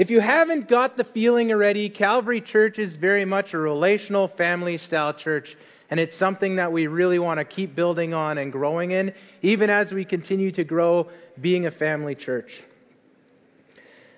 If you haven't got the feeling already, Calvary Church is very much a relational family style church. And it's something that we really want to keep building on and growing in, even as we continue to grow being a family church.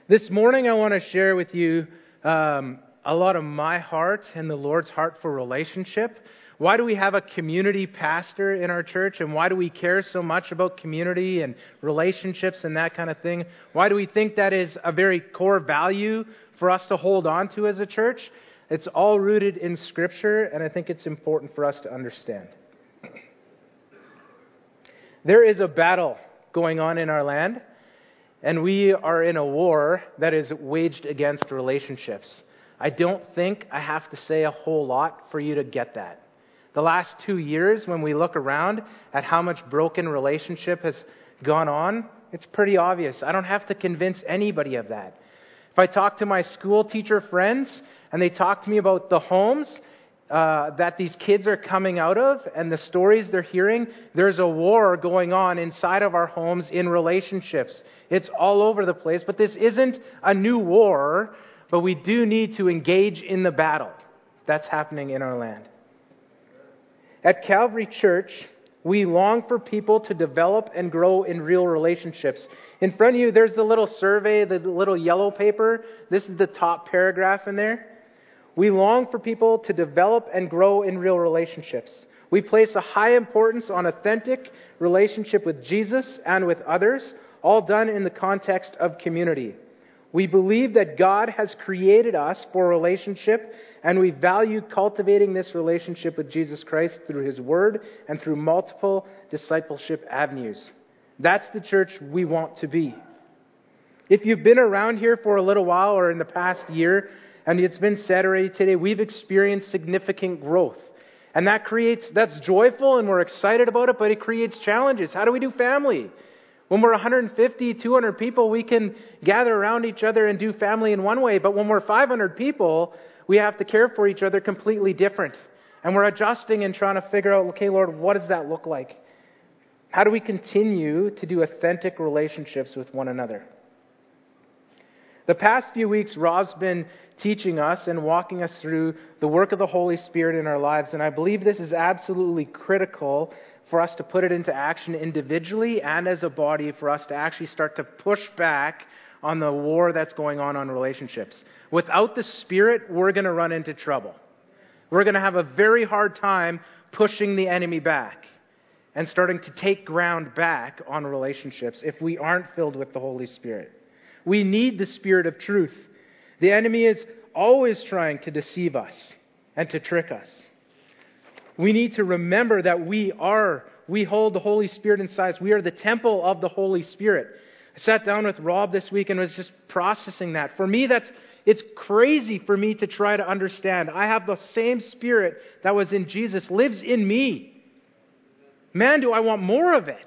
This morning, I want to share with you um, a lot of my heart and the Lord's heart for relationship. Why do we have a community pastor in our church and why do we care so much about community and relationships and that kind of thing? Why do we think that is a very core value for us to hold on to as a church? It's all rooted in Scripture, and I think it's important for us to understand. There is a battle going on in our land, and we are in a war that is waged against relationships. I don't think I have to say a whole lot for you to get that. The last two years, when we look around at how much broken relationship has gone on, it's pretty obvious. I don't have to convince anybody of that. If I talk to my school teacher friends and they talk to me about the homes uh, that these kids are coming out of and the stories they're hearing, there's a war going on inside of our homes in relationships. It's all over the place, but this isn't a new war but we do need to engage in the battle that's happening in our land. At Calvary Church, we long for people to develop and grow in real relationships. In front of you, there's the little survey, the little yellow paper. This is the top paragraph in there. We long for people to develop and grow in real relationships. We place a high importance on authentic relationship with Jesus and with others, all done in the context of community. We believe that God has created us for relationship, and we value cultivating this relationship with Jesus Christ through His Word and through multiple discipleship avenues. That's the church we want to be. If you've been around here for a little while or in the past year, and it's been said already today, we've experienced significant growth. And that creates, that's joyful and we're excited about it, but it creates challenges. How do we do family? When we're 150, 200 people, we can gather around each other and do family in one way. But when we're 500 people, we have to care for each other completely different. And we're adjusting and trying to figure out, okay, Lord, what does that look like? How do we continue to do authentic relationships with one another? The past few weeks, Rob's been teaching us and walking us through the work of the Holy Spirit in our lives, and I believe this is absolutely critical for us to put it into action individually and as a body for us to actually start to push back on the war that's going on on relationships. Without the Spirit, we're going to run into trouble. We're going to have a very hard time pushing the enemy back and starting to take ground back on relationships if we aren't filled with the Holy Spirit. We need the Spirit of truth. The enemy is always trying to deceive us and to trick us. We need to remember that we are, we hold the Holy Spirit inside us. We are the temple of the Holy Spirit. I sat down with Rob this week and was just processing that. For me, that's, it's crazy for me to try to understand. I have the same spirit that was in Jesus lives in me. Man, do I want more of it.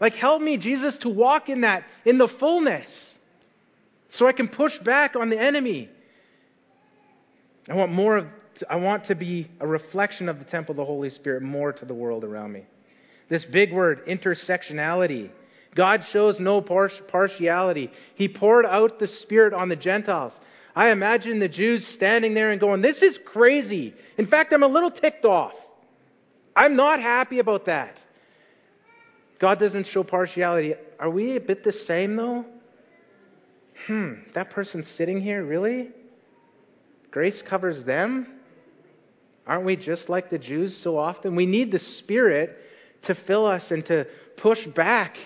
Like, help me, Jesus, to walk in that, in the fullness, so I can push back on the enemy. I want more of I want to be a reflection of the temple of the Holy Spirit more to the world around me. This big word, intersectionality. God shows no partiality. He poured out the Spirit on the Gentiles. I imagine the Jews standing there and going, This is crazy. In fact, I'm a little ticked off. I'm not happy about that. God doesn't show partiality. Are we a bit the same, though? Hmm, that person sitting here, really? Grace covers them? Aren't we just like the Jews so often? We need the Spirit to fill us and to push back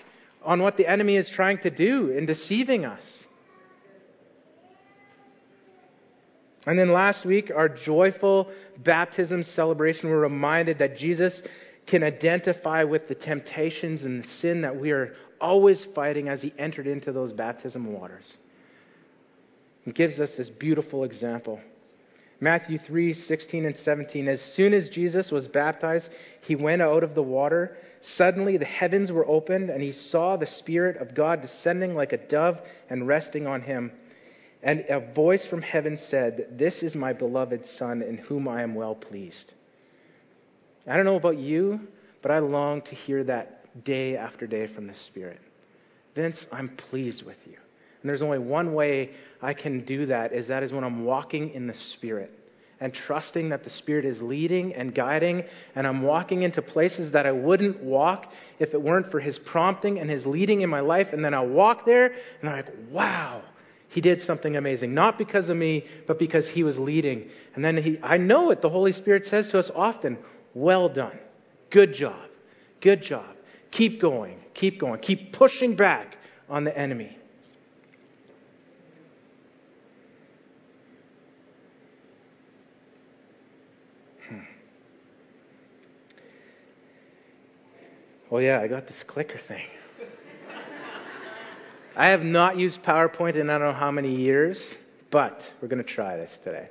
on what the enemy is trying to do in deceiving us. And then last week, our joyful baptism celebration, we're reminded that Jesus can identify with the temptations and the sin that we are always fighting as he entered into those baptism waters. He gives us this beautiful example. Matthew 3 16 and 17. As soon as Jesus was baptized, he went out of the water. Suddenly the heavens were opened, and he saw the Spirit of God descending like a dove and resting on him. And a voice from heaven said, This is my beloved Son, in whom I am well pleased. I don't know about you, but I long to hear that day after day from the Spirit. Vince, I'm pleased with you. And there's only one way I can do that is that is when I'm walking in the Spirit and trusting that the Spirit is leading and guiding, and I'm walking into places that I wouldn't walk if it weren't for His prompting and His leading in my life. And then I walk there, and I'm like, wow, He did something amazing. Not because of me, but because He was leading. And then he, I know it. The Holy Spirit says to us often, well done. Good job. Good job. Keep going. Keep going. Keep pushing back on the enemy. Oh, yeah, I got this clicker thing. I have not used PowerPoint in I don't know how many years, but we're going to try this today.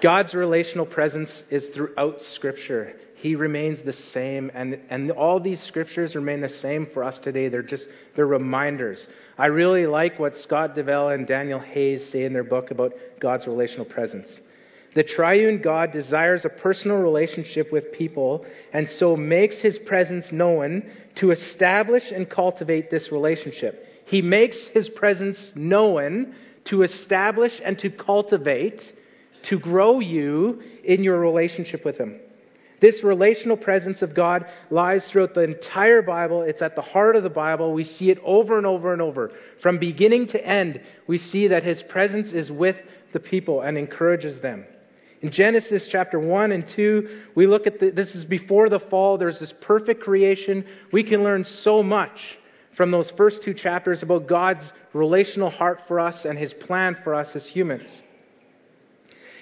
God's relational presence is throughout Scripture. He remains the same, and, and all these scriptures remain the same for us today. They're just they're reminders. I really like what Scott Duvall and Daniel Hays say in their book about God's relational presence. The triune God desires a personal relationship with people and so makes his presence known to establish and cultivate this relationship. He makes his presence known to establish and to cultivate, to grow you in your relationship with him. This relational presence of God lies throughout the entire Bible. It's at the heart of the Bible. We see it over and over and over. From beginning to end, we see that His presence is with the people and encourages them. In Genesis chapter 1 and 2, we look at the, this is before the fall. There's this perfect creation. We can learn so much from those first two chapters about God's relational heart for us and his plan for us as humans.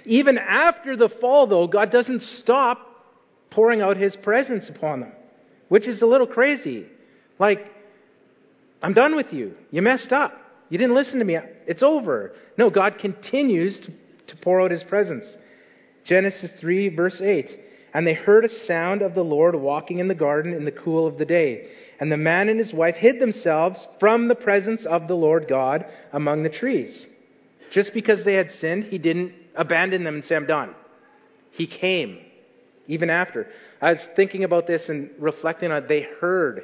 Even after the fall, though, God doesn't stop pouring out his presence upon them, which is a little crazy. Like, I'm done with you. You messed up. You didn't listen to me. It's over. No, God continues to, to pour out his presence. Genesis 3, verse 8. And they heard a sound of the Lord walking in the garden in the cool of the day. And the man and his wife hid themselves from the presence of the Lord God among the trees. Just because they had sinned, he didn't abandon them and say, I'm done. He came, even after. I was thinking about this and reflecting on it. They heard.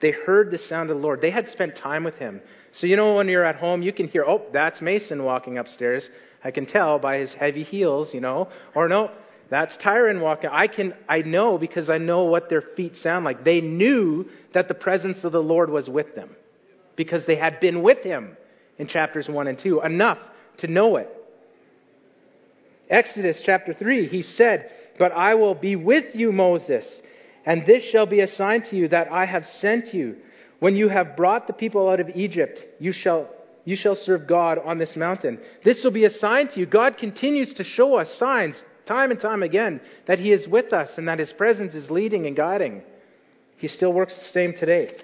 They heard the sound of the Lord. They had spent time with him. So, you know, when you're at home, you can hear, oh, that's Mason walking upstairs. I can tell by his heavy heels, you know, or no, that's Tyron walking. I can, I know because I know what their feet sound like. They knew that the presence of the Lord was with them because they had been with him in chapters 1 and 2 enough to know it. Exodus chapter 3, he said, But I will be with you, Moses, and this shall be a sign to you that I have sent you. When you have brought the people out of Egypt, you shall you shall serve God on this mountain. This will be a sign to you. God continues to show us signs time and time again that He is with us and that His presence is leading and guiding. He still works the same today.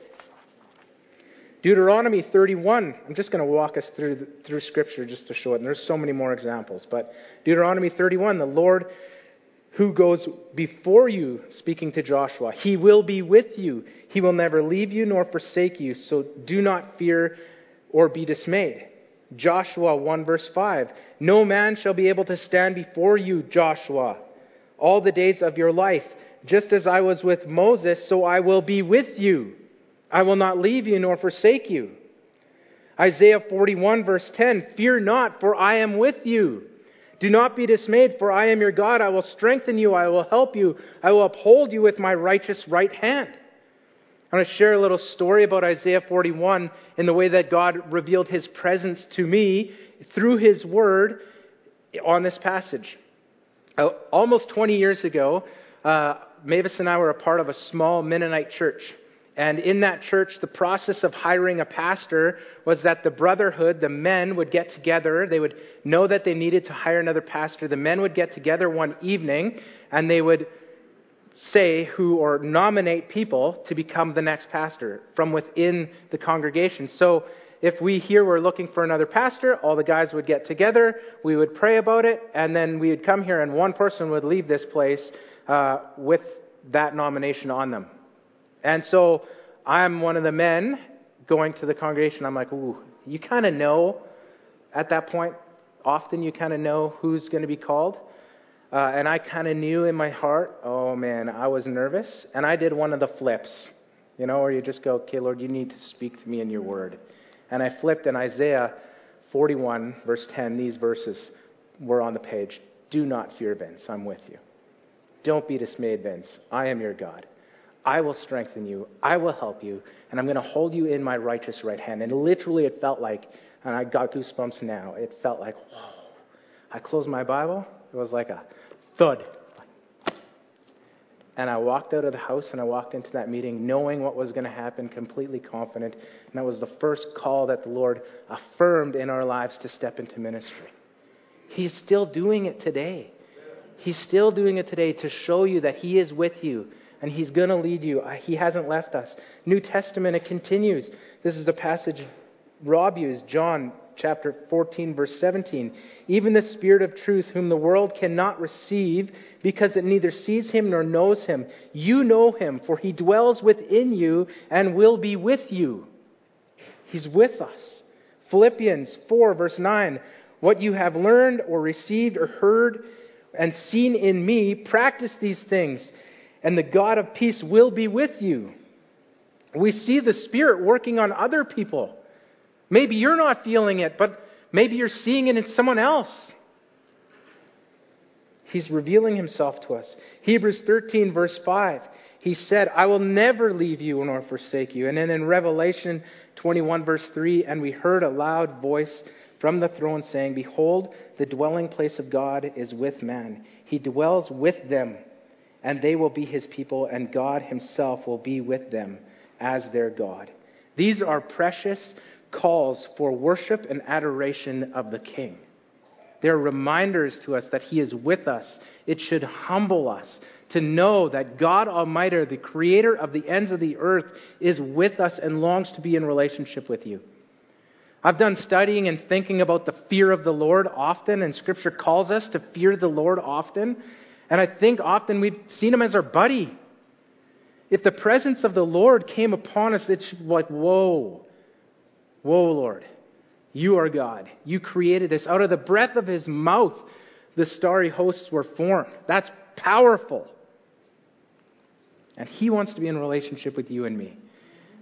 Deuteronomy 31, I'm just going to walk us through, through Scripture just to show it, and there's so many more examples. But Deuteronomy 31, the Lord who goes before you, speaking to Joshua, He will be with you. He will never leave you nor forsake you, so do not fear or be dismayed. Joshua 1 verse 5. No man shall be able to stand before you, Joshua, all the days of your life. Just as I was with Moses, so I will be with you. I will not leave you nor forsake you. Isaiah 41 verse 10. Fear not, for I am with you. Do not be dismayed, for I am your God. I will strengthen you. I will help you. I will uphold you with my righteous right hand. I want to share a little story about Isaiah 41 in the way that God revealed his presence to me through his word on this passage. Uh, almost 20 years ago, uh, Mavis and I were a part of a small Mennonite church. And in that church, the process of hiring a pastor was that the brotherhood, the men, would get together. They would know that they needed to hire another pastor. The men would get together one evening and they would say who or nominate people to become the next pastor from within the congregation. So if we here were looking for another pastor, all the guys would get together, we would pray about it, and then we would come here and one person would leave this place uh, with that nomination on them. And so I'm one of the men going to the congregation. I'm like, ooh, you kind of know at that point, often you kind of know who's going to be called. Uh, and I kind of knew in my heart, oh man, I was nervous. And I did one of the flips. You know, or you just go, okay, Lord, you need to speak to me in your word. And I flipped, and Isaiah 41, verse 10, these verses were on the page. Do not fear, Vince. I'm with you. Don't be dismayed, Vince. I am your God. I will strengthen you. I will help you. And I'm going to hold you in my righteous right hand. And literally, it felt like, and I got goosebumps now, it felt like, whoa. I closed my Bible. It was like a thud. And I walked out of the house and I walked into that meeting knowing what was going to happen, completely confident. And that was the first call that the Lord affirmed in our lives to step into ministry. He's still doing it today. He's still doing it today to show you that He is with you and He's going to lead you. He hasn't left us. New Testament, it continues. This is the passage Rob used, John chapter 14, verse 17. Even the Spirit of truth, whom the world cannot receive because it neither sees him nor knows him. You know him, for he dwells within you and will be with you. He's with us. Philippians 4, verse 9. What you have learned or received or heard and seen in me, practice these things, and the God of peace will be with you. We see the Spirit working on other people. Maybe you're not feeling it, but maybe you're seeing it in someone else. He's revealing himself to us. Hebrews 13, verse 5, he said, I will never leave you nor forsake you. And then in Revelation 21, verse 3, and we heard a loud voice from the throne saying, Behold, the dwelling place of God is with man. He dwells with them, and they will be his people, and God himself will be with them as their God. These are precious calls for worship and adoration of the King. They're reminders to us that He is with us. It should humble us to know that God Almighty, the creator of the ends of the earth, is with us and longs to be in relationship with you. I've done studying and thinking about the fear of the Lord often, and Scripture calls us to fear the Lord often. And I think often we've seen Him as our buddy. If the presence of the Lord came upon us, it's like, whoa, Whoa, Lord, you are God. You created this. Out of the breath of his mouth, the starry hosts were formed. That's powerful. And he wants to be in relationship with you and me.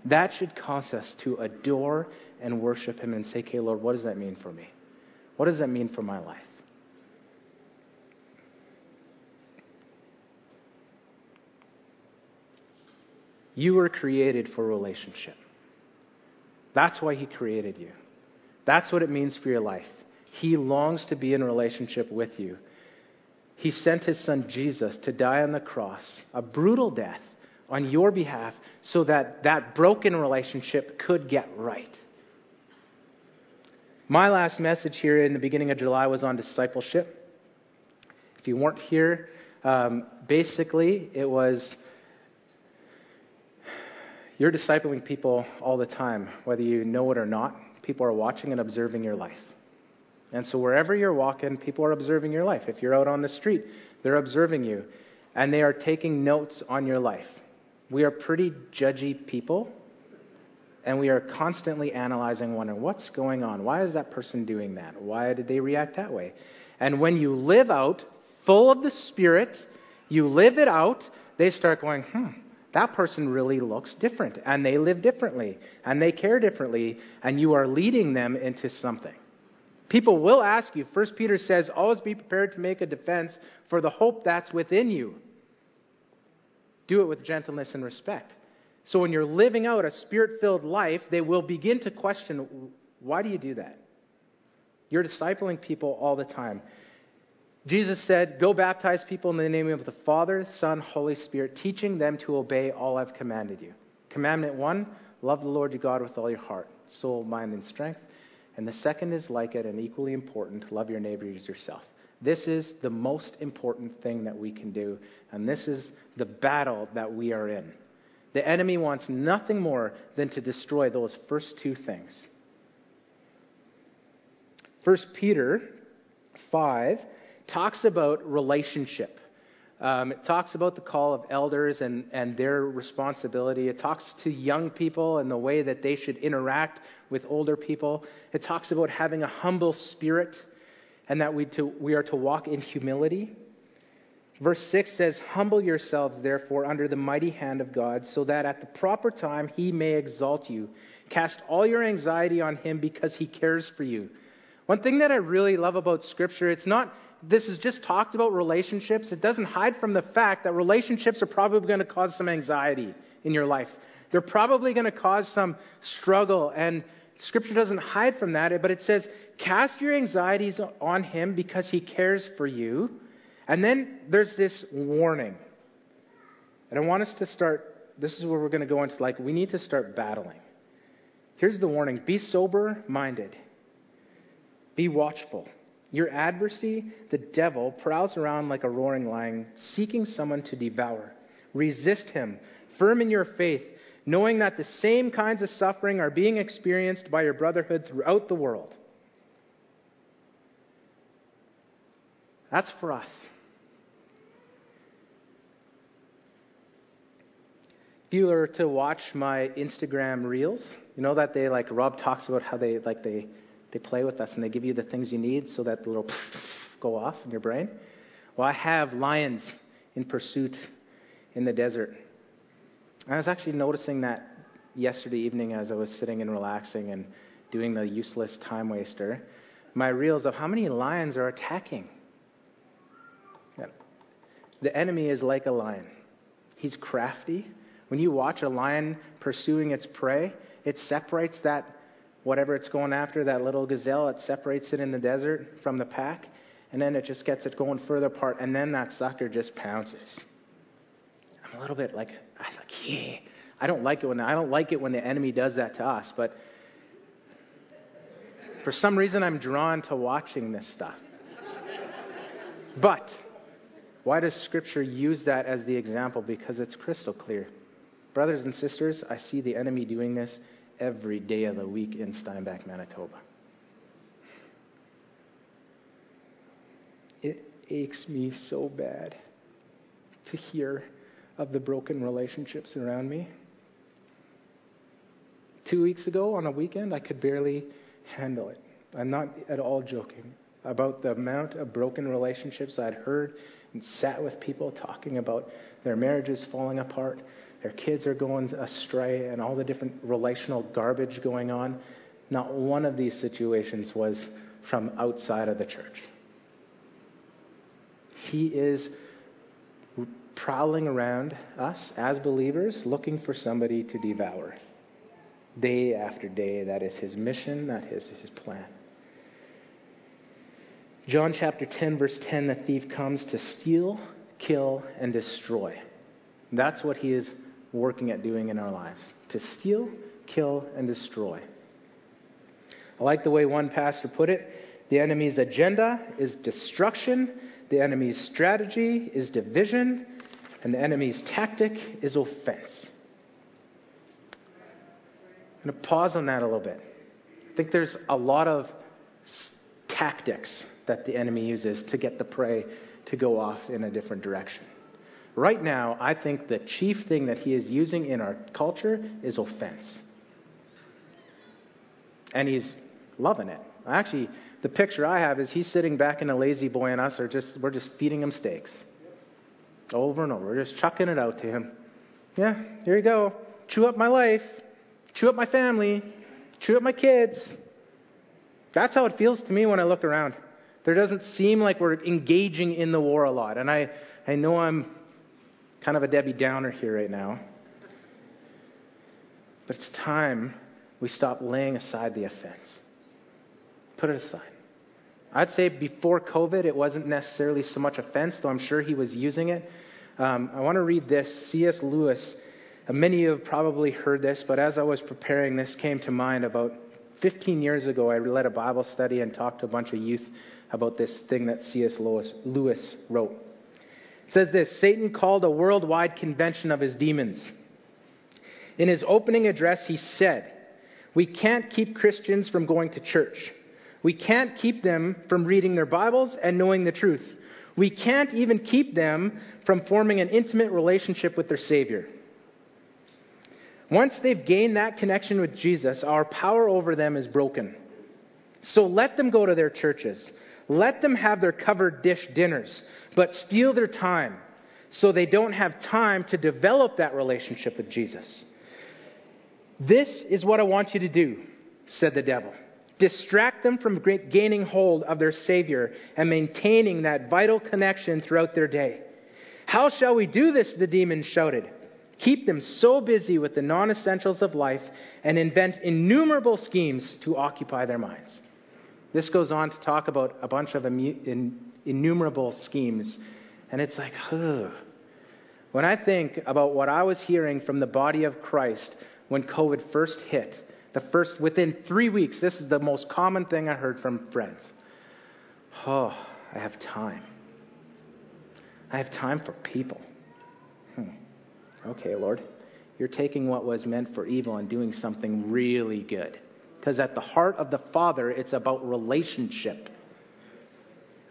That should cause us to adore and worship him and say, okay, Lord, what does that mean for me? What does that mean for my life? You were created for relationship. That's why He created you. That's what it means for your life. He longs to be in relationship with you. He sent His Son Jesus to die on the cross, a brutal death on your behalf, so that that broken relationship could get right. My last message here in the beginning of July was on discipleship. If you weren't here, um, basically it was you're discipling people all the time, whether you know it or not. People are watching and observing your life. And so wherever you're walking, people are observing your life. If you're out on the street, they're observing you. And they are taking notes on your life. We are pretty judgy people. And we are constantly analyzing, wondering what's going on? Why is that person doing that? Why did they react that way? And when you live out full of the Spirit, you live it out, they start going, hmm, that person really looks different and they live differently and they care differently and you are leading them into something. People will ask you, 1 Peter says, always be prepared to make a defense for the hope that's within you. Do it with gentleness and respect. So when you're living out a spirit filled life, they will begin to question, why do you do that? You're discipling people all the time. Jesus said, Go baptize people in the name of the Father, Son, Holy Spirit, teaching them to obey all I've commanded you. Commandment one love the Lord your God with all your heart, soul, mind, and strength. And the second is like it and equally important love your neighbor as yourself. This is the most important thing that we can do, and this is the battle that we are in. The enemy wants nothing more than to destroy those first two things. 1 Peter 5 talks about relationship. Um, it talks about the call of elders and, and their responsibility. It talks to young people and the way that they should interact with older people. It talks about having a humble spirit and that we, to, we are to walk in humility. Verse 6 says, Humble yourselves, therefore, under the mighty hand of God, so that at the proper time he may exalt you. Cast all your anxiety on him because he cares for you. One thing that I really love about Scripture, it's not, this is just talked about relationships. It doesn't hide from the fact that relationships are probably going to cause some anxiety in your life. They're probably going to cause some struggle, and Scripture doesn't hide from that, but it says, Cast your anxieties on him because he cares for you. And then there's this warning. And I want us to start, this is where we're going to go into like, we need to start battling. Here's the warning be sober minded, be watchful. Your adversary, the devil, prowls around like a roaring lion, seeking someone to devour. Resist him, firm in your faith, knowing that the same kinds of suffering are being experienced by your brotherhood throughout the world. That's for us. If you were to watch my Instagram reels, you know that they like Rob talks about how they like they they play with us and they give you the things you need so that the little go off in your brain. Well, I have lions in pursuit in the desert. I was actually noticing that yesterday evening as I was sitting and relaxing and doing the useless time waster. My reels of how many lions are attacking. The enemy is like a lion. He's crafty. When you watch a lion pursuing its prey, it separates that, whatever it's going after, that little gazelle, it separates it in the desert from the pack, and then it just gets it going further apart, and then that sucker just pounces. I'm a little bit like, I like, yeah. I don't like it when I don't like it when the enemy does that to us, but for some reason I'm drawn to watching this stuff. But why does Scripture use that as the example? Because it's crystal clear. Brothers and sisters, I see the enemy doing this every day of the week in Steinbach, Manitoba. It aches me so bad to hear of the broken relationships around me. Two weeks ago on a weekend, I could barely handle it. I'm not at all joking about the amount of broken relationships I'd heard and sat with people talking about their marriages falling apart, their kids are going astray, and all the different relational garbage going on. Not one of these situations was from outside of the church. He is prowling around us as believers looking for somebody to devour. Day after day, that is his mission, that is his plan. John chapter 10, verse 10 the thief comes to steal, kill, and destroy. That's what he is working at doing in our lives to steal, kill, and destroy. I like the way one pastor put it the enemy's agenda is destruction, the enemy's strategy is division, and the enemy's tactic is offense. I'm going to pause on that a little bit. I think there's a lot of tactics that the enemy uses to get the prey to go off in a different direction. Right now, I think the chief thing that he is using in our culture is offense. And he's loving it. Actually, the picture I have is he's sitting back in a lazy boy and us are just we're just feeding him steaks. Over and over. We're just chucking it out to him. Yeah, here you go. Chew up my life. Chew up my family. Chew up my kids. That's how it feels to me when I look around. There doesn't seem like we're engaging in the war a lot. And I, I know I'm kind of a Debbie Downer here right now. But it's time we stop laying aside the offense. Put it aside. I'd say before COVID, it wasn't necessarily so much offense, though I'm sure he was using it. Um, I want to read this. C.S. Lewis, uh, many of you have probably heard this, but as I was preparing, this came to mind about 15 years ago. I led a Bible study and talked to a bunch of youth about this thing that C.S. Lewis wrote. It says this Satan called a worldwide convention of his demons. In his opening address, he said, We can't keep Christians from going to church. We can't keep them from reading their Bibles and knowing the truth. We can't even keep them from forming an intimate relationship with their Savior. Once they've gained that connection with Jesus, our power over them is broken. So let them go to their churches. Let them have their covered dish dinners, but steal their time so they don't have time to develop that relationship with Jesus. This is what I want you to do, said the devil. Distract them from gaining hold of their Savior and maintaining that vital connection throughout their day. How shall we do this? The demons shouted. Keep them so busy with the non essentials of life and invent innumerable schemes to occupy their minds. This goes on to talk about a bunch of innumerable schemes. And it's like, ugh. When I think about what I was hearing from the body of Christ when COVID first hit, the first, within three weeks, this is the most common thing I heard from friends. Oh, I have time. I have time for people. Hmm. Okay, Lord, you're taking what was meant for evil and doing something really good. Because at the heart of the Father, it's about relationship.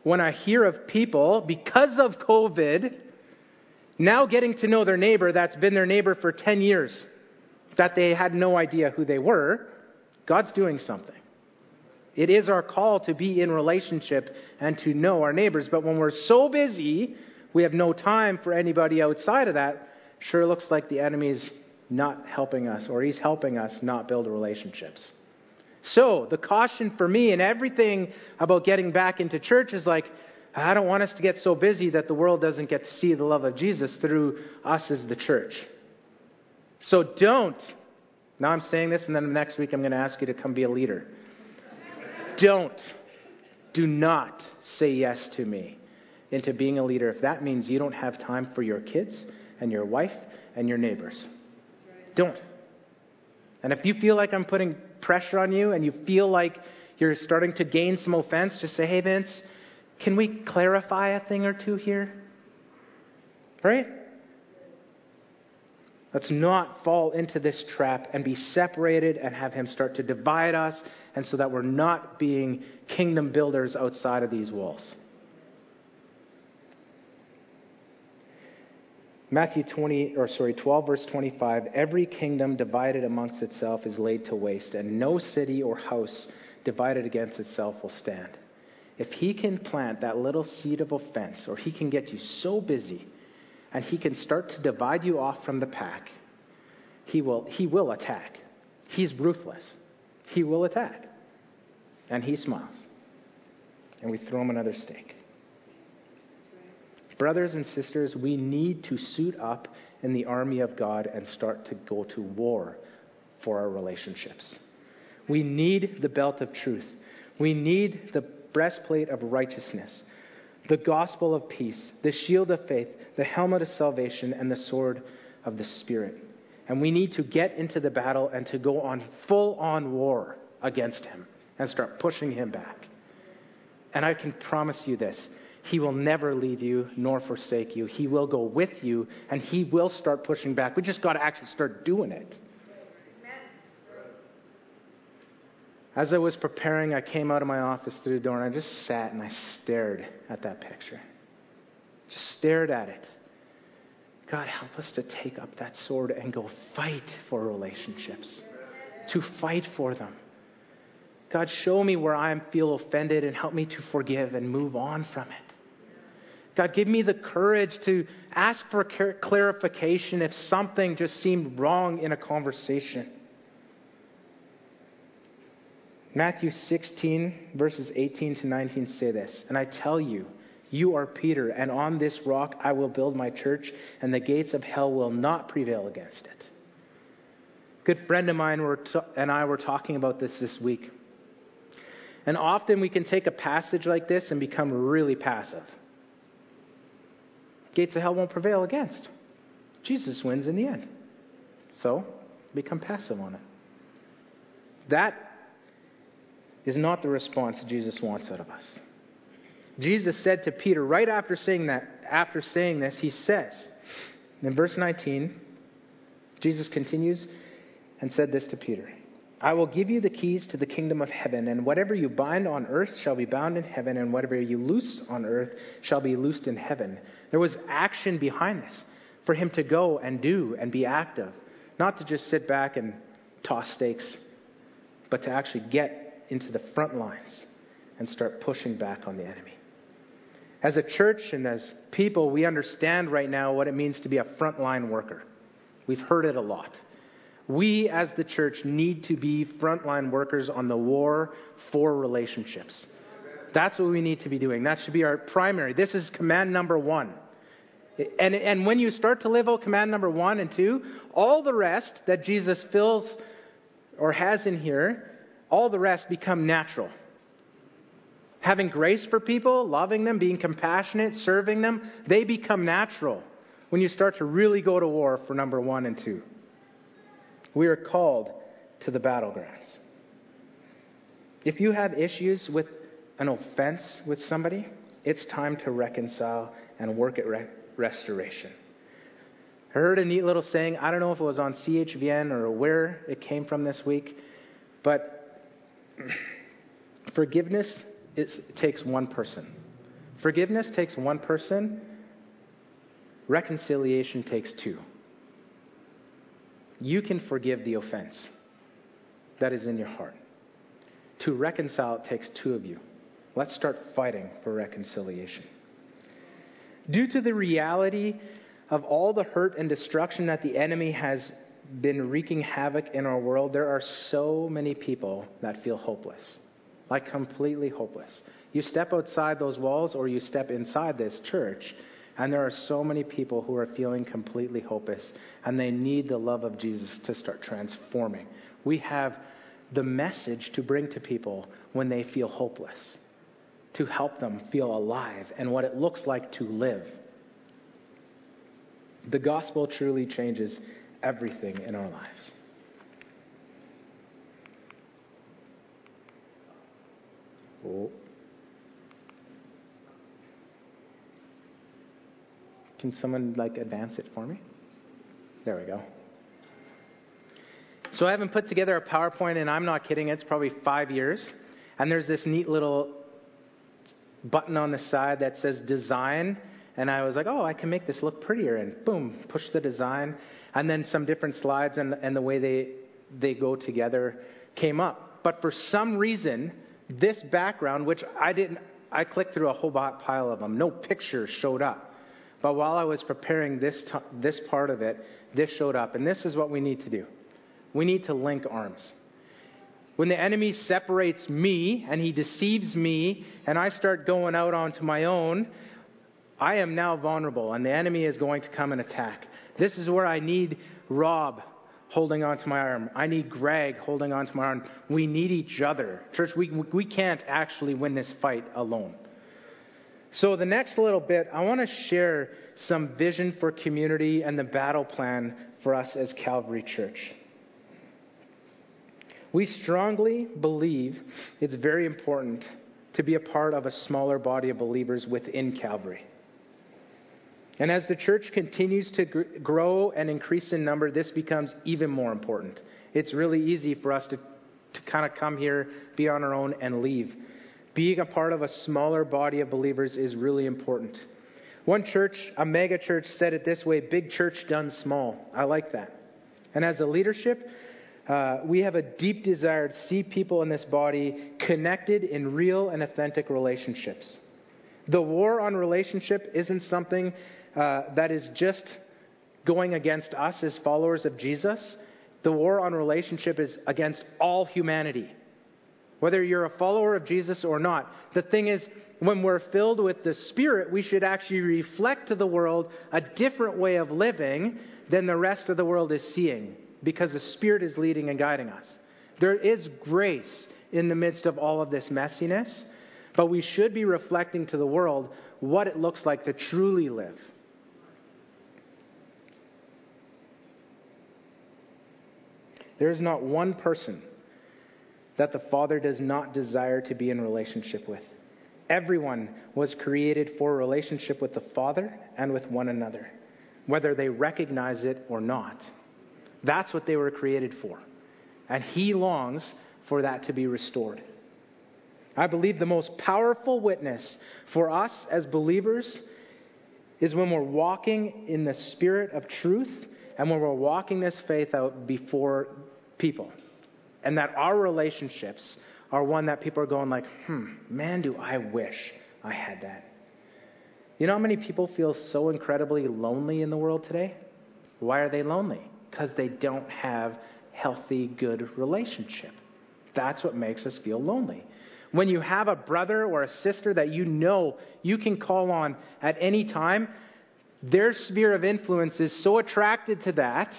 When I hear of people, because of COVID, now getting to know their neighbor that's been their neighbor for 10 years, that they had no idea who they were, God's doing something. It is our call to be in relationship and to know our neighbors. But when we're so busy, we have no time for anybody outside of that, sure looks like the enemy's not helping us, or he's helping us not build relationships. So, the caution for me and everything about getting back into church is like, I don't want us to get so busy that the world doesn't get to see the love of Jesus through us as the church. So don't. Now I'm saying this, and then next week I'm going to ask you to come be a leader. don't. Do not say yes to me into being a leader if that means you don't have time for your kids and your wife and your neighbors. Right. Don't. And if you feel like I'm putting pressure on you and you feel like you're starting to gain some offense, just say, hey, Vince, can we clarify a thing or two here? Right? Let's not fall into this trap and be separated and have him start to divide us, and so that we're not being kingdom builders outside of these walls. Matthew 20 or sorry 12 verse 25 every kingdom divided amongst itself is laid to waste and no city or house divided against itself will stand. If he can plant that little seed of offense or he can get you so busy and he can start to divide you off from the pack, he will, he will attack. He's ruthless. He will attack. And he smiles. And we throw him another steak. Brothers and sisters, we need to suit up in the army of God and start to go to war for our relationships. We need the belt of truth. We need the breastplate of righteousness the gospel of peace, the shield of faith, the helmet of salvation, and the sword of the Spirit. And we need to get into the battle and to go on full on war against him and start pushing him back. And I can promise you this He will never leave you nor forsake you. He will go with you and He will start pushing back. We just got to actually start doing it. As I was preparing, I came out of my office through the door and I just sat and I stared at that picture. Just stared at it. God, help us to take up that sword and go fight for relationships, to fight for them. God, show me where I feel offended and help me to forgive and move on from it. God, give me the courage to ask for clarification if something just seemed wrong in a conversation. Matthew 16, verses 18 to 19 say this And I tell you, you are Peter, and on this rock I will build my church, and the gates of hell will not prevail against it. A good friend of mine and I were talking about this this week. And often we can take a passage like this and become really passive. Gates of hell won't prevail against. Jesus wins in the end. So, become passive on it. That is not the response Jesus wants out of us. Jesus said to Peter right after saying that, after saying this, he says, in verse 19, Jesus continues and said this to Peter I will give you the keys to the kingdom of heaven, and whatever you bind on earth shall be bound in heaven, and whatever you loose on earth shall be loosed in heaven. There was action behind this for him to go and do and be active, not to just sit back and toss steaks, but to actually get into the front lines and start pushing back on the enemy. As a church and as people, we understand right now what it means to be a frontline worker. We've heard it a lot. We, as the church, need to be frontline workers on the war for relationships. That's what we need to be doing. That should be our primary. This is command number one. And, and when you start to live out command number one and two, all the rest that Jesus fills or has in here, all the rest become natural. Having grace for people, loving them, being compassionate, serving them, they become natural when you start to really go to war for number one and two. We are called to the battlegrounds. If you have issues with an offense with somebody, it's time to reconcile and work at re- restoration. I heard a neat little saying. I don't know if it was on CHVN or where it came from this week, but forgiveness is, takes one person. Forgiveness takes one person. Reconciliation takes two. You can forgive the offense that is in your heart. To reconcile, it takes two of you. Let's start fighting for reconciliation. Due to the reality of all the hurt and destruction that the enemy has been wreaking havoc in our world, there are so many people that feel hopeless. Like completely hopeless. You step outside those walls or you step inside this church, and there are so many people who are feeling completely hopeless, and they need the love of Jesus to start transforming. We have the message to bring to people when they feel hopeless to help them feel alive and what it looks like to live. The gospel truly changes everything in our lives. Oh. Can someone like advance it for me? There we go. So I haven't put together a PowerPoint, and I'm not kidding. It's probably five years. And there's this neat little button on the side that says design. And I was like, oh, I can make this look prettier. And boom, push the design. And then some different slides and, and the way they, they go together came up. But for some reason, this background, which I didn't, I clicked through a whole pile of them. No pictures showed up. But while I was preparing this, t- this part of it, this showed up. And this is what we need to do we need to link arms. When the enemy separates me and he deceives me and I start going out onto my own, I am now vulnerable and the enemy is going to come and attack. This is where I need Rob holding onto my arm. I need Greg holding onto my arm. We need each other. Church, we, we can't actually win this fight alone. So, the next little bit, I want to share some vision for community and the battle plan for us as Calvary Church. We strongly believe it's very important to be a part of a smaller body of believers within Calvary. And as the church continues to grow and increase in number, this becomes even more important. It's really easy for us to, to kind of come here, be on our own, and leave. Being a part of a smaller body of believers is really important. One church, a mega church, said it this way big church done small. I like that. And as a leadership, uh, we have a deep desire to see people in this body connected in real and authentic relationships. The war on relationship isn't something uh, that is just going against us as followers of Jesus. The war on relationship is against all humanity. Whether you're a follower of Jesus or not, the thing is, when we're filled with the Spirit, we should actually reflect to the world a different way of living than the rest of the world is seeing because the Spirit is leading and guiding us. There is grace in the midst of all of this messiness, but we should be reflecting to the world what it looks like to truly live. There is not one person that the Father does not desire to be in relationship with. Everyone was created for relationship with the Father and with one another, whether they recognize it or not. That's what they were created for. And He longs for that to be restored. I believe the most powerful witness for us as believers is when we're walking in the spirit of truth and when we're walking this faith out before people. And that our relationships are one that people are going like, hmm, man, do I wish I had that. You know how many people feel so incredibly lonely in the world today? Why are they lonely? Because they don't have healthy, good relationship. That's what makes us feel lonely. When you have a brother or a sister that you know you can call on at any time, their sphere of influence is so attracted to that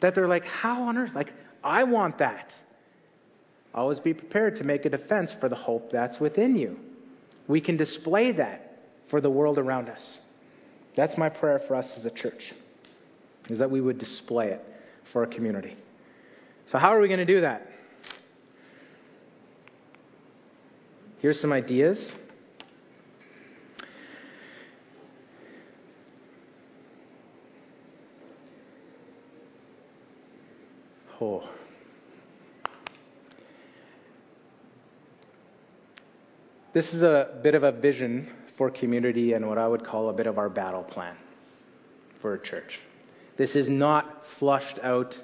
that they're like, How on earth? Like, I want that. Always be prepared to make a defense for the hope that's within you. We can display that for the world around us. That's my prayer for us as a church, is that we would display it for our community. So, how are we going to do that? Here's some ideas. Oh. This is a bit of a vision for community and what I would call a bit of our battle plan for a church. This is not flushed out,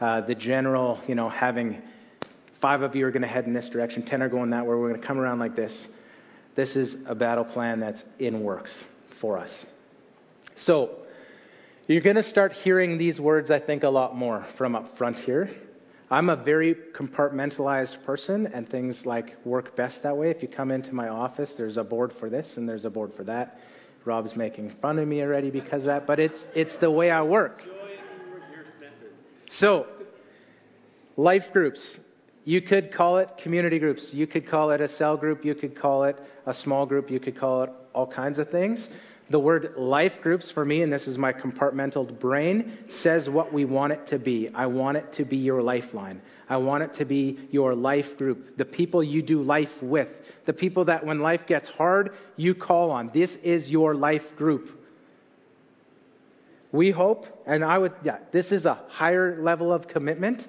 uh, the general, you know, having five of you are going to head in this direction, ten are going that way, we're going to come around like this. This is a battle plan that's in works for us. So, you're going to start hearing these words, I think, a lot more from up front here. I'm a very compartmentalized person, and things like work best that way. If you come into my office, there's a board for this and there's a board for that. Rob's making fun of me already because of that, but it's it's the way I work. So, life groups. You could call it community groups. You could call it a cell group. You could call it a small group. You could call it all kinds of things. The word life groups for me, and this is my compartmental brain, says what we want it to be. I want it to be your lifeline. I want it to be your life group, the people you do life with, the people that when life gets hard, you call on. This is your life group. We hope, and I would, yeah, this is a higher level of commitment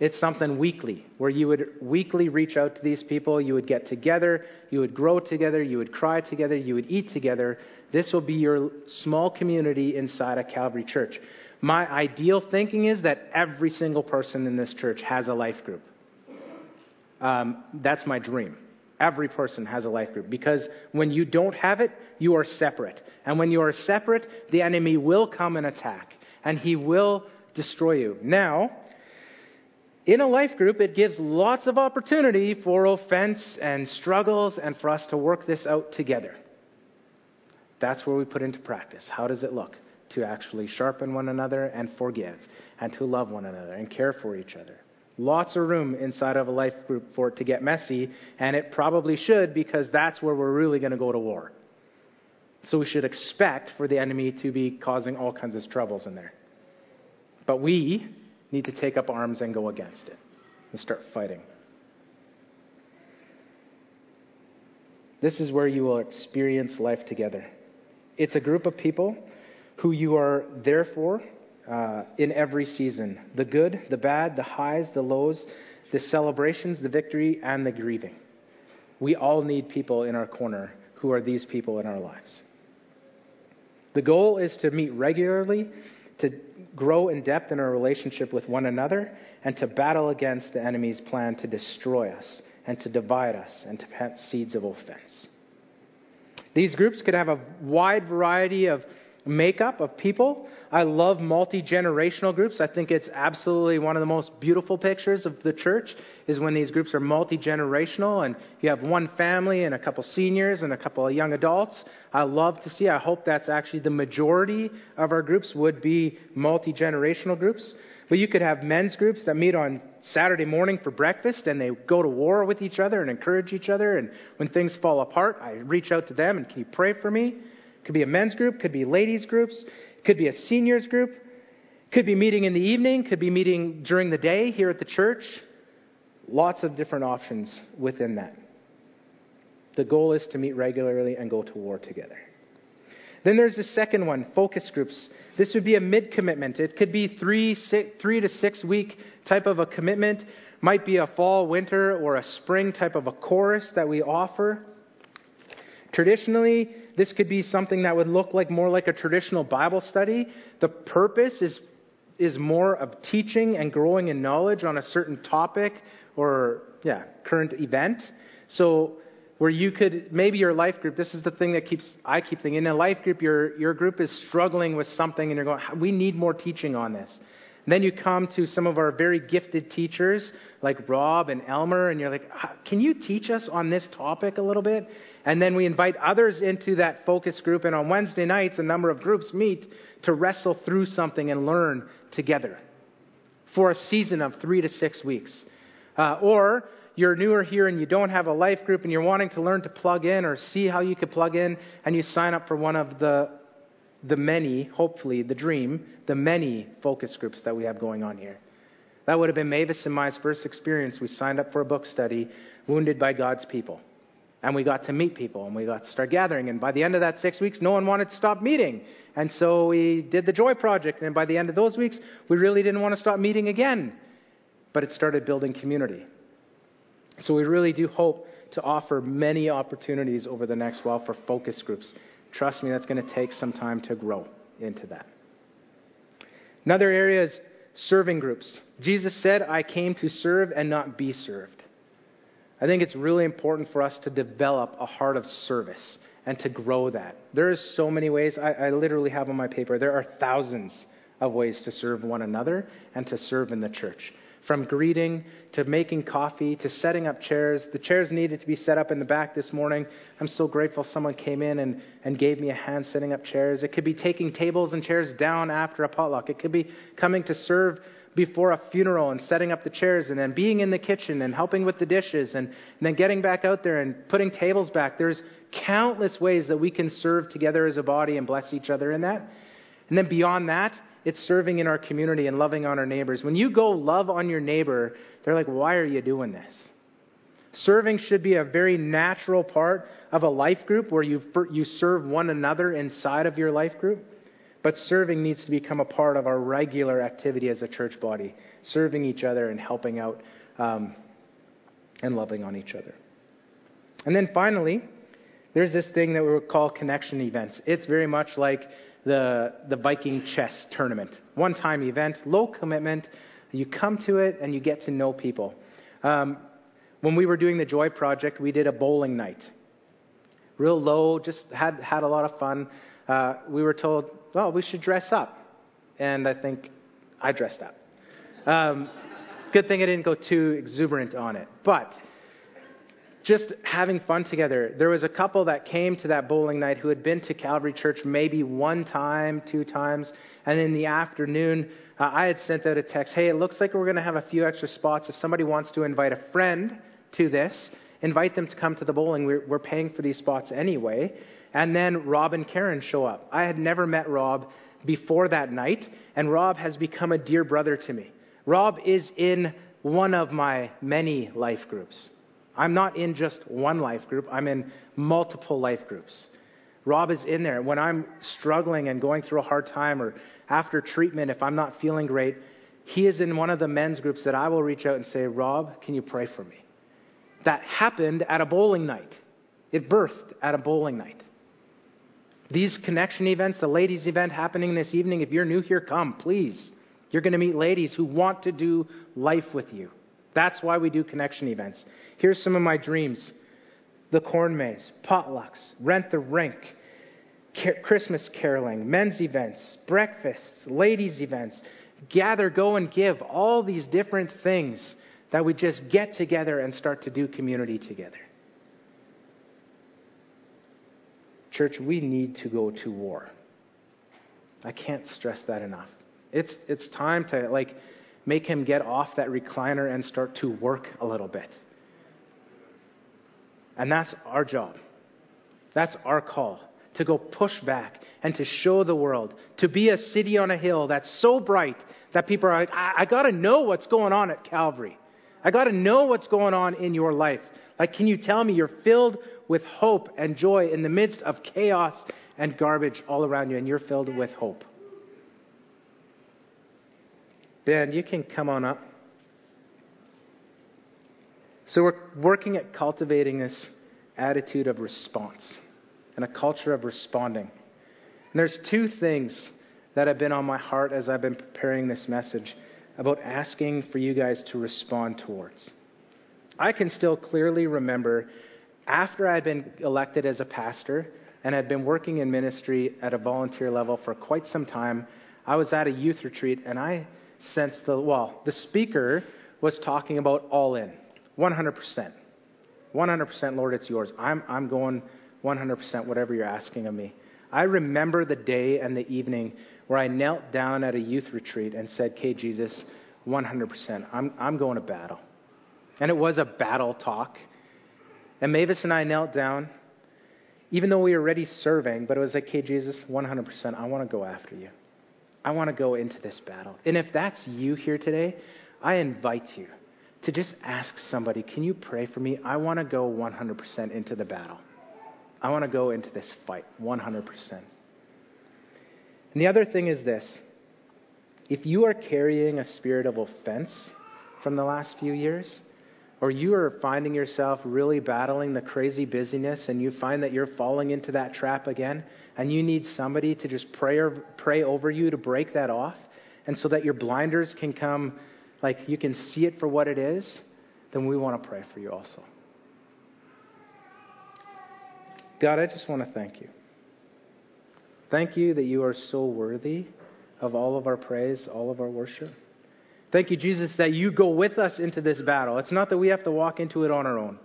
it's something weekly, where you would weekly reach out to these people, you would get together, you would grow together, you would cry together, you would eat together. This will be your small community inside a Calvary church. My ideal thinking is that every single person in this church has a life group. Um, that's my dream. Every person has a life group because when you don't have it, you are separate. And when you are separate, the enemy will come and attack and he will destroy you. Now, in a life group, it gives lots of opportunity for offense and struggles and for us to work this out together. That's where we put into practice. How does it look? To actually sharpen one another and forgive, and to love one another and care for each other. Lots of room inside of a life group for it to get messy, and it probably should because that's where we're really going to go to war. So we should expect for the enemy to be causing all kinds of troubles in there. But we, need to take up arms and go against it and start fighting. This is where you will experience life together. It's a group of people who you are there for uh, in every season the good, the bad, the highs, the lows, the celebrations, the victory, and the grieving. We all need people in our corner who are these people in our lives. The goal is to meet regularly to grow in depth in our relationship with one another, and to battle against the enemy's plan to destroy us and to divide us and to plant seeds of offense. These groups could have a wide variety of makeup of people. I love multi generational groups. I think it's absolutely one of the most beautiful pictures of the church is when these groups are multi generational and you have one family and a couple seniors and a couple of young adults. I love to see. I hope that's actually the majority of our groups would be multi generational groups. But you could have men's groups that meet on Saturday morning for breakfast and they go to war with each other and encourage each other. And when things fall apart, I reach out to them and can you pray for me? Could be a men's group, could be ladies' groups, could be a seniors group, could be meeting in the evening, could be meeting during the day here at the church. Lots of different options within that. The goal is to meet regularly and go to war together. Then there's the second one, focus groups. This would be a mid commitment. It could be three, six, three to six week type of a commitment. Might be a fall, winter, or a spring type of a chorus that we offer. Traditionally, this could be something that would look like more like a traditional Bible study. The purpose is, is more of teaching and growing in knowledge on a certain topic or yeah, current event. So where you could maybe your life group this is the thing that keeps i keep thinking in a life group your, your group is struggling with something and you're going we need more teaching on this. And then you come to some of our very gifted teachers like rob and elmer and you're like can you teach us on this topic a little bit? And then we invite others into that focus group and on wednesday nights a number of groups meet to wrestle through something and learn together for a season of three to six weeks. Uh, or you're newer here and you don't have a life group and you're wanting to learn to plug in or see how you could plug in and you sign up for one of the the many, hopefully the dream, the many focus groups that we have going on here. That would have been Mavis and my first experience. We signed up for a book study, Wounded by God's People. And we got to meet people and we got to start gathering. And by the end of that six weeks, no one wanted to stop meeting. And so we did the Joy Project. And by the end of those weeks, we really didn't want to stop meeting again. But it started building community. So we really do hope to offer many opportunities over the next while for focus groups. Trust me, that's going to take some time to grow into that. Another area is serving groups. Jesus said, I came to serve and not be served. I think it's really important for us to develop a heart of service and to grow that. There's so many ways. I, I, literally have on my paper, there are thousands of ways to serve one another and to serve in the church from greeting to making coffee to setting up chairs. The chairs needed to be set up in the back this morning. I'm so grateful someone came in and, and gave me a hand setting up chairs. It could be taking tables and chairs down after a potluck. It could be coming to serve before a funeral and setting up the chairs and then being in the kitchen and helping with the dishes and, and then getting back out there and putting tables back. There's countless ways that we can serve together as a body and bless each other in that. And then beyond that, it's serving in our community and loving on our neighbors. When you go love on your neighbor, they're like, why are you doing this? Serving should be a very natural part of a life group where you, you serve one another inside of your life group. But serving needs to become a part of our regular activity as a church body, serving each other and helping out um, and loving on each other. And then finally, there's this thing that we would call connection events. It's very much like the, the Viking chess tournament. One time event, low commitment. You come to it and you get to know people. Um, when we were doing the Joy Project, we did a bowling night. Real low, just had, had a lot of fun. Uh, we were told, well, we should dress up. And I think I dressed up. Um, good thing I didn't go too exuberant on it. But just having fun together. There was a couple that came to that bowling night who had been to Calvary Church maybe one time, two times, and in the afternoon, uh, I had sent out a text, hey, it looks like we're going to have a few extra spots. If somebody wants to invite a friend to this, invite them to come to the bowling. We're, we're paying for these spots anyway. And then Rob and Karen show up. I had never met Rob before that night, and Rob has become a dear brother to me. Rob is in one of my many life groups. I'm not in just one life group, I'm in multiple life groups. Rob is in there. When I'm struggling and going through a hard time or after treatment, if I'm not feeling great, he is in one of the men's groups that I will reach out and say, Rob, can you pray for me? That happened at a bowling night. It birthed at a bowling night. These connection events, the ladies' event happening this evening, if you're new here, come, please. You're going to meet ladies who want to do life with you. That's why we do connection events. Here's some of my dreams the corn maze, potlucks, rent the rink, Christmas caroling, men's events, breakfasts, ladies' events, gather, go, and give. All these different things that we just get together and start to do community together. Church, we need to go to war. I can't stress that enough. It's, it's time to, like, make him get off that recliner and start to work a little bit. And that's our job. That's our call to go push back and to show the world, to be a city on a hill that's so bright that people are like, I, I got to know what's going on at Calvary. I got to know what's going on in your life. Like, can you tell me you're filled with hope and joy in the midst of chaos and garbage all around you, and you're filled with hope? Ben, you can come on up. So we're working at cultivating this attitude of response and a culture of responding. And there's two things that have been on my heart as I've been preparing this message about asking for you guys to respond towards. I can still clearly remember after I'd been elected as a pastor and had been working in ministry at a volunteer level for quite some time, I was at a youth retreat and I sensed the, well, the speaker was talking about all in, 100%. 100%, Lord, it's yours. I'm, I'm going 100% whatever you're asking of me. I remember the day and the evening where I knelt down at a youth retreat and said, Okay, Jesus, 100%, I'm, I'm going to battle. And it was a battle talk. And Mavis and I knelt down, even though we were already serving, but it was like, Okay, Jesus, 100%, I want to go after you. I want to go into this battle. And if that's you here today, I invite you to just ask somebody, Can you pray for me? I want to go 100% into the battle. I want to go into this fight 100%. And the other thing is this if you are carrying a spirit of offense from the last few years, or you are finding yourself really battling the crazy busyness and you find that you're falling into that trap again, and you need somebody to just pray, or, pray over you to break that off, and so that your blinders can come, like you can see it for what it is, then we want to pray for you also. God, I just want to thank you. Thank you that you are so worthy of all of our praise, all of our worship. Thank you, Jesus, that you go with us into this battle. It's not that we have to walk into it on our own.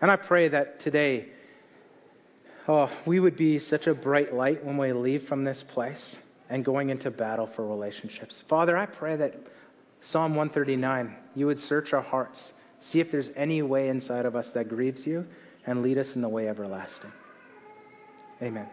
And I pray that today, oh, we would be such a bright light when we leave from this place and going into battle for relationships. Father, I pray that Psalm 139, you would search our hearts, see if there's any way inside of us that grieves you, and lead us in the way everlasting. Amen.